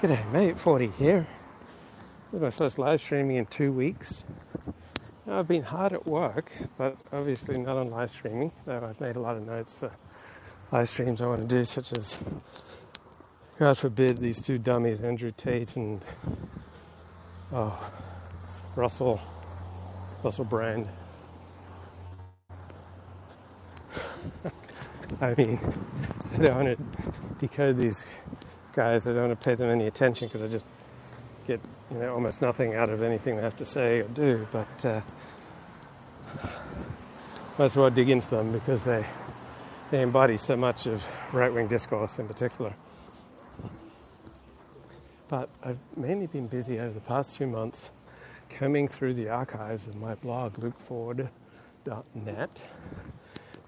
G'day, mate. 40 here. This is my first live streaming in two weeks. Now, I've been hard at work, but obviously not on live streaming, though I've made a lot of notes for live streams I want to do, such as, God forbid, these two dummies, Andrew Tate and oh, Russell, Russell Brand. I mean, I don't want to decode these guys. I don't want to pay them any attention because I just get you know almost nothing out of anything they have to say or do. But uh, might as well dig into them because they they embody so much of right wing discourse in particular. But I've mainly been busy over the past few months combing through the archives of my blog, lukeford.net,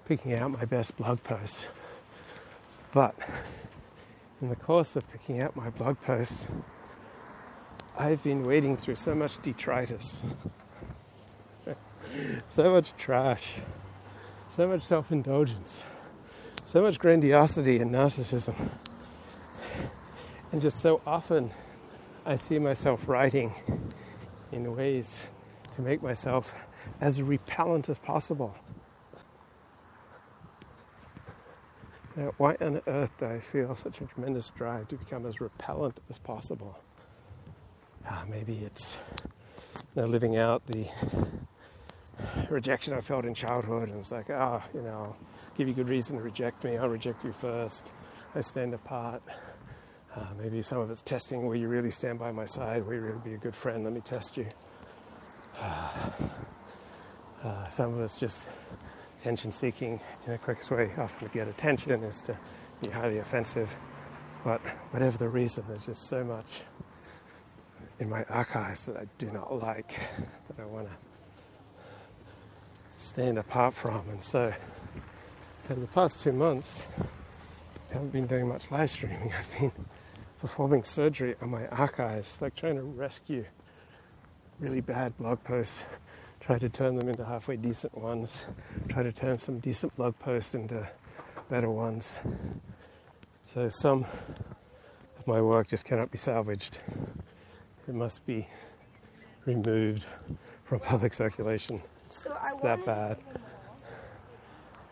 picking out my best blog posts. But in the course of picking out my blog posts, I've been wading through so much detritus, so much trash, so much self indulgence, so much grandiosity and narcissism. And just so often I see myself writing in ways to make myself as repellent as possible. Now, why on earth do I feel such a tremendous drive to become as repellent as possible? Ah, maybe it's you know, living out the rejection I felt in childhood, and it's like, ah, oh, you know, give you good reason to reject me. I'll reject you first. I stand apart. Uh, maybe some of it's testing where you really stand by my side, where you really be a good friend. Let me test you. Uh, uh, some of it's just attention seeking. Know, the quickest way often to get attention is to be highly offensive. But whatever the reason, there's just so much in my archives that I do not like, that I want to stand apart from. And so, in the past two months, I haven't been doing much live streaming. I've been performing surgery on my archives, like trying to rescue really bad blog posts, try to turn them into halfway decent ones, try to turn some decent blog posts into better ones. So some of my work just cannot be salvaged. It must be removed from public circulation. So it's that bad.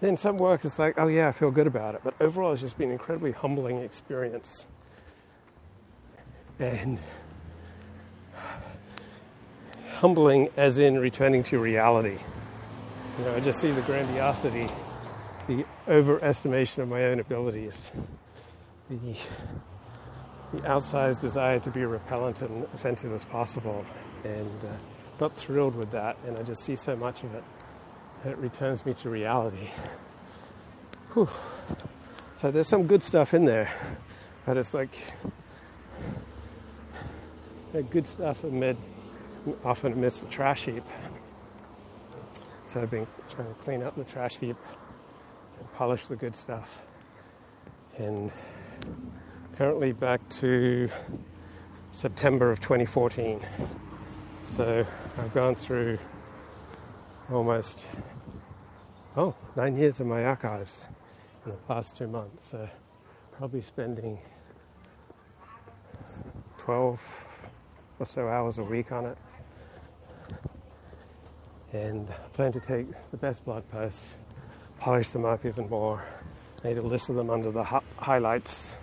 Then some work is like, oh yeah, I feel good about it. But overall, it's just been an incredibly humbling experience and humbling as in returning to reality. You know, I just see the grandiosity, the overestimation of my own abilities, the, the outsized desire to be repellent and offensive as possible, and uh, not thrilled with that. And I just see so much of it that it returns me to reality. Whew. So there's some good stuff in there, but it's like good stuff amid, often amidst the trash heap. So I've been trying to clean up the trash heap and polish the good stuff. And currently back to September of 2014. So I've gone through almost, oh, nine years of my archives in the past two months. So probably spending 12 or so hours a week on it. And I plan to take the best blog posts, polish them up even more, made a list of them under the hi- highlights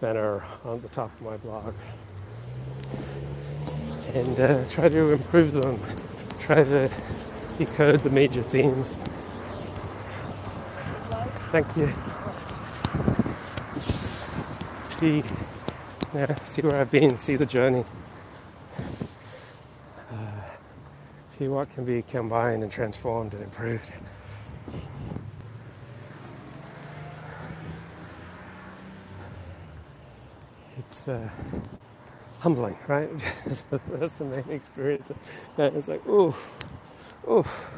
banner on the top of my blog. And uh, try to improve them, try to decode the major themes. Thank you. See yeah, see where I've been, see the journey, uh, see what can be combined and transformed and improved. It's uh, humbling, right? that's, the, main experience. it's like, oof, oof,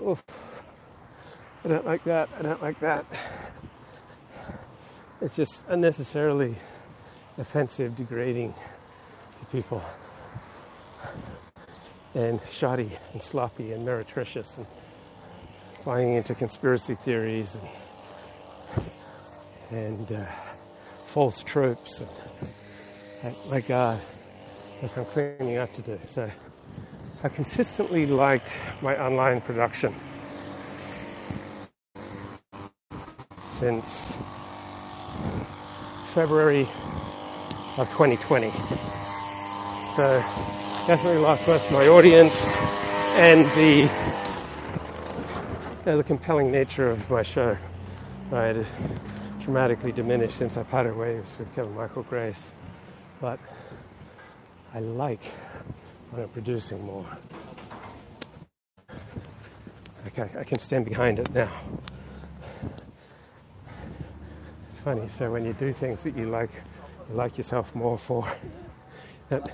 oof. I don't like that. I don't like that. It's just unnecessarily offensive, degrading to people, and shoddy and sloppy and meretricious and buying into conspiracy theories and, and uh, false tropes. And, like, my God, there's some cleaning up to do. So I consistently liked my online production since February of 2020. So definitely lost most of my audience and the uh, the compelling nature of my show. Right dramatically diminished since I parted ways with Kevin Michael Grace but I like when I'm producing more. I, I can stand behind it now. It's funny so when you do things that you like you like yourself more for that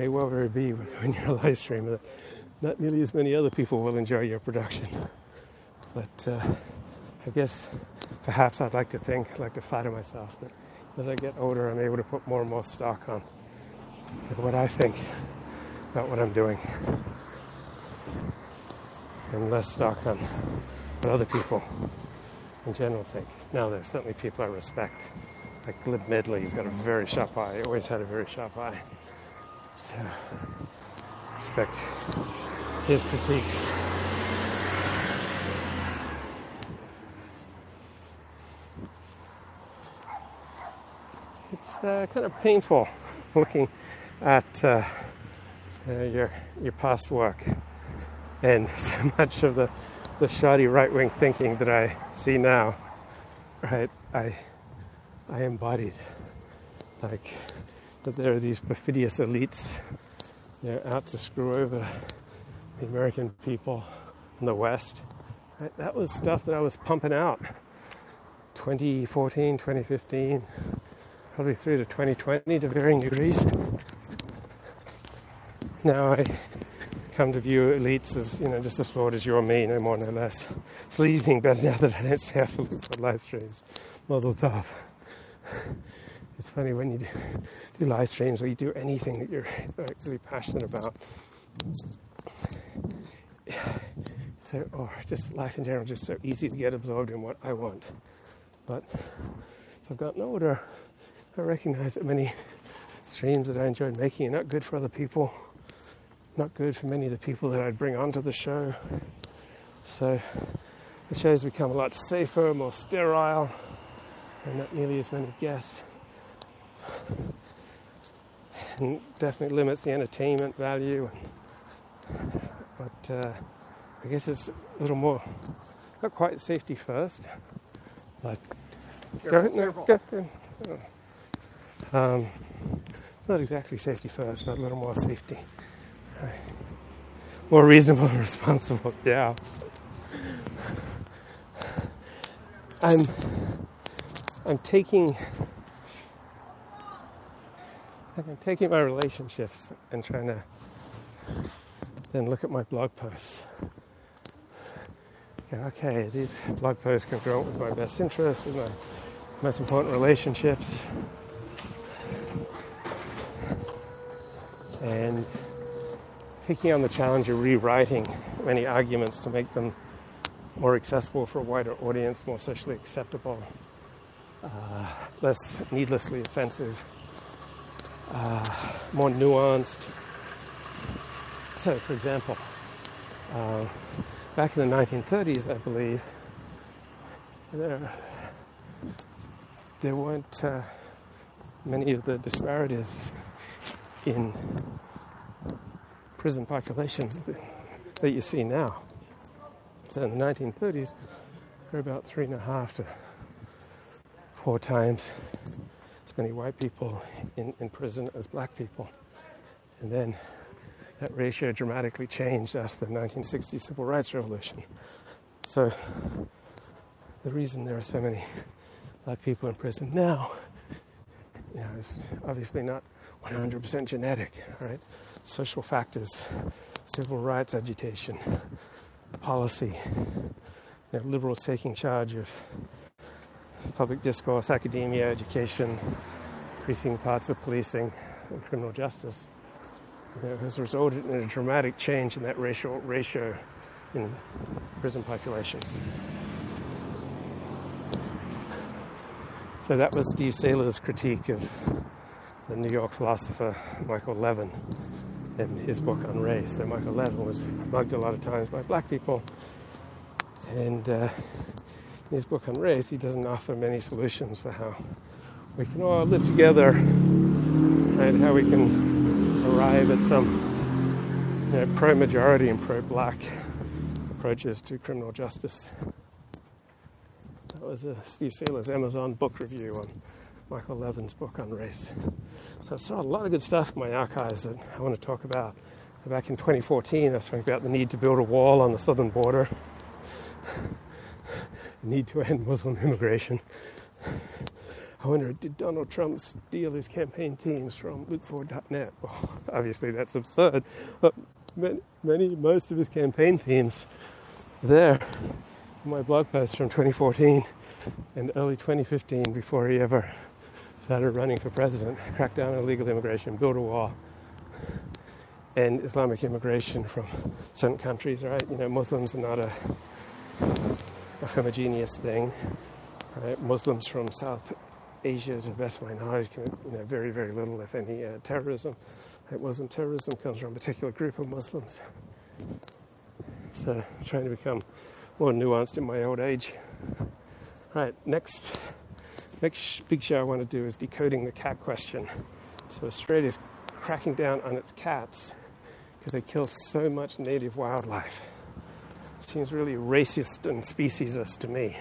may well very be when you're live streamer not nearly as many other people will enjoy your production. But uh, I guess perhaps I'd like to think, I'd like to flatter myself that as I get older, I'm able to put more and more stock on what I think about what I'm doing, and less stock on what other people in general think. Now, there are certainly people I respect, like Glib Medley. He's got a very sharp eye. he Always had a very sharp eye. Respect his critiques. It's uh, kind of painful looking at uh, uh, your your past work and so much of the the shoddy right wing thinking that I see now. Right, I I embodied like that there are these perfidious elites out to screw over the American people in the West. That was stuff that I was pumping out 2014, 2015, probably through to 2020 to varying degrees. Now I come to view elites as, you know, just as flawed as you or me, no more, no less. It's leaving better now that I don't say for live streams. Mazel tov. Funny when you do, do live streams or you do anything that you're uh, really passionate about so, or just life in general, just so easy to get absorbed in what I want. But as I've gotten older, I recognize that many streams that I enjoyed making are not good for other people, not good for many of the people that I'd bring onto the show. So the show's become a lot safer, more sterile, and not nearly as many guests. And definitely limits the entertainment value. But uh, I guess it's a little more, not quite safety first, but careful, go, no, go, go. Um, not exactly safety first, but a little more safety. Right. More reasonable and responsible, yeah. I'm I'm taking I'm taking my relationships and trying to then look at my blog posts. Okay, these blog posts can congruent with my best interests, with my most important relationships. And taking on the challenge of rewriting many arguments to make them more accessible for a wider audience, more socially acceptable, uh, less needlessly offensive, uh, more nuanced, so, for example, uh, back in the 1930s, I believe, there, there weren't uh, many of the disparities in prison populations that, that you see now. So in the 1930s, there were about three and a half to four times many white people in, in prison as black people. And then that ratio dramatically changed after the 1960 Civil Rights Revolution. So, the reason there are so many black people in prison now, you know, is obviously not 100% genetic, right? Social factors, civil rights agitation, policy, you know, liberals taking charge of public discourse, academia, education, increasing parts of policing and criminal justice has resulted in a dramatic change in that racial ratio in prison populations. So that was Steve Sailer's critique of the New York philosopher Michael Levin in his book on race. So Michael Levin was mugged a lot of times by black people, and uh, in his book on race, he doesn't offer many solutions for how we can all live together and how we can arrive at some you know, pro-majority and pro-black approaches to criminal justice. That was uh, Steve Sailer's Amazon book review on Michael Levin's book on race. So I saw a lot of good stuff in my archives that I want to talk about. Back in 2014, I was talking about the need to build a wall on the southern border, need to end Muslim immigration. I wonder, did Donald Trump steal his campaign themes from LukeFord.net? Well, obviously that's absurd, but many, many, most of his campaign themes there in my blog post from 2014 and early 2015 before he ever started running for president, crack down on illegal immigration, build a wall, and Islamic immigration from certain countries, right? You know, Muslims are not a, a homogeneous thing, right? Muslims from South Asia is the best my knowledge, you know, very, very little, if any, uh, terrorism. wasn't terrorism comes from a particular group of Muslims. So, trying to become more nuanced in my old age. Right, next Next big show I want to do is decoding the cat question. So Australia's cracking down on its cats because they kill so much native wildlife. Seems really racist and speciesist to me.